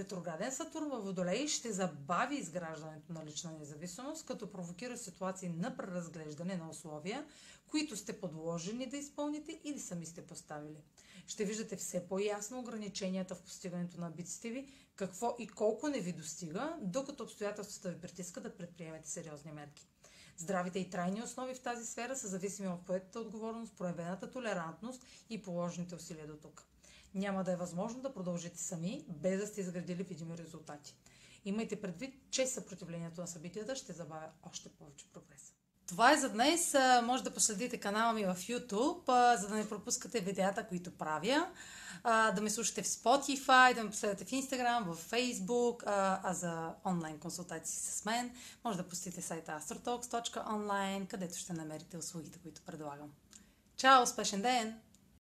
Ретрограден Сатурн във Водолей ще забави изграждането на лична независимост, като провокира ситуации на преразглеждане на условия, които сте подложени да изпълните или сами сте поставили. Ще виждате все по-ясно ограниченията в постигането на амбициите ви, какво и колко не ви достига, докато обстоятелствата ви притиска да предприемете сериозни мерки. Здравите и трайни основи в тази сфера са зависими от поетата отговорност, проявената толерантност и положените усилия до тук. Няма да е възможно да продължите сами, без да сте изградили видими резултати. Имайте предвид, че съпротивлението на събитията ще забавя още повече прогрес. Това е за днес. Може да последите канала ми в YouTube, за да не пропускате видеята, които правя. Да ме слушате в Spotify, да ме последвате в Instagram, в Facebook, а за онлайн консултации с мен може да посетите сайта astrotalks.online, където ще намерите услугите, които предлагам. Чао! Успешен ден!